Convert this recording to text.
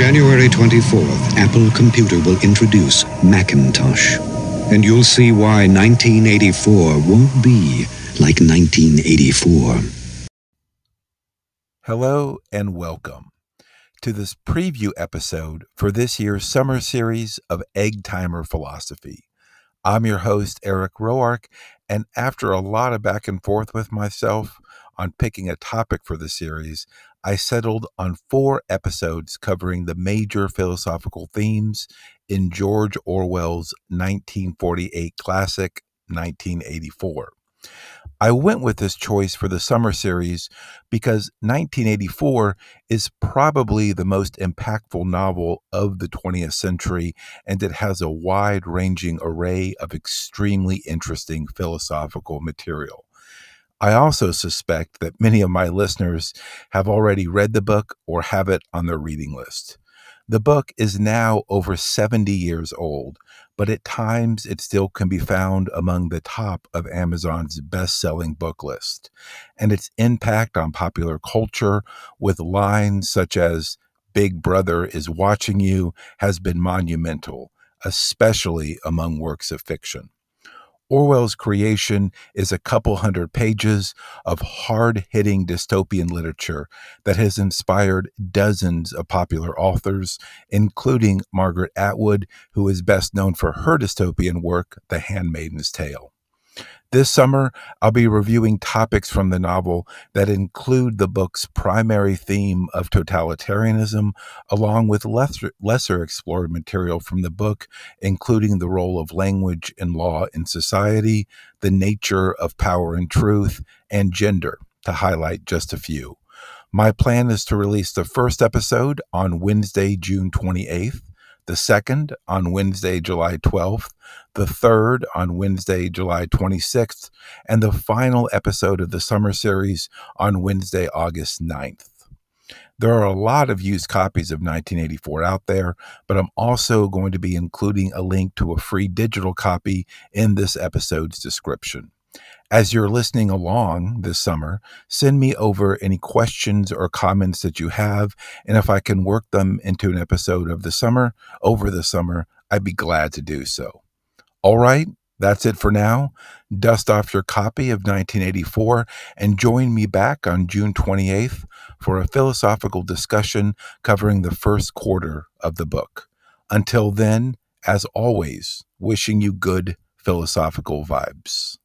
January 24th, Apple Computer will introduce Macintosh. And you'll see why 1984 won't be like 1984. Hello and welcome to this preview episode for this year's summer series of Egg Timer Philosophy. I'm your host, Eric Roark, and after a lot of back and forth with myself on picking a topic for the series, I settled on four episodes covering the major philosophical themes in George Orwell's 1948 classic, 1984. I went with this choice for the summer series because 1984 is probably the most impactful novel of the 20th century, and it has a wide ranging array of extremely interesting philosophical material. I also suspect that many of my listeners have already read the book or have it on their reading list. The book is now over 70 years old, but at times it still can be found among the top of Amazon's best selling book list. And its impact on popular culture, with lines such as, Big Brother is watching you, has been monumental, especially among works of fiction. Orwell's creation is a couple hundred pages of hard hitting dystopian literature that has inspired dozens of popular authors, including Margaret Atwood, who is best known for her dystopian work, The Handmaid's Tale. This summer, I'll be reviewing topics from the novel that include the book's primary theme of totalitarianism, along with lesser, lesser explored material from the book, including the role of language and law in society, the nature of power and truth, and gender, to highlight just a few. My plan is to release the first episode on Wednesday, June 28th the second on Wednesday, July 12th, the third on Wednesday, July 26th, and the final episode of the summer series on Wednesday, August 9th. There are a lot of used copies of 1984 out there, but I'm also going to be including a link to a free digital copy in this episode's description. As you're listening along this summer, send me over any questions or comments that you have. And if I can work them into an episode of the summer, over the summer, I'd be glad to do so. All right, that's it for now. Dust off your copy of 1984 and join me back on June 28th for a philosophical discussion covering the first quarter of the book. Until then, as always, wishing you good philosophical vibes.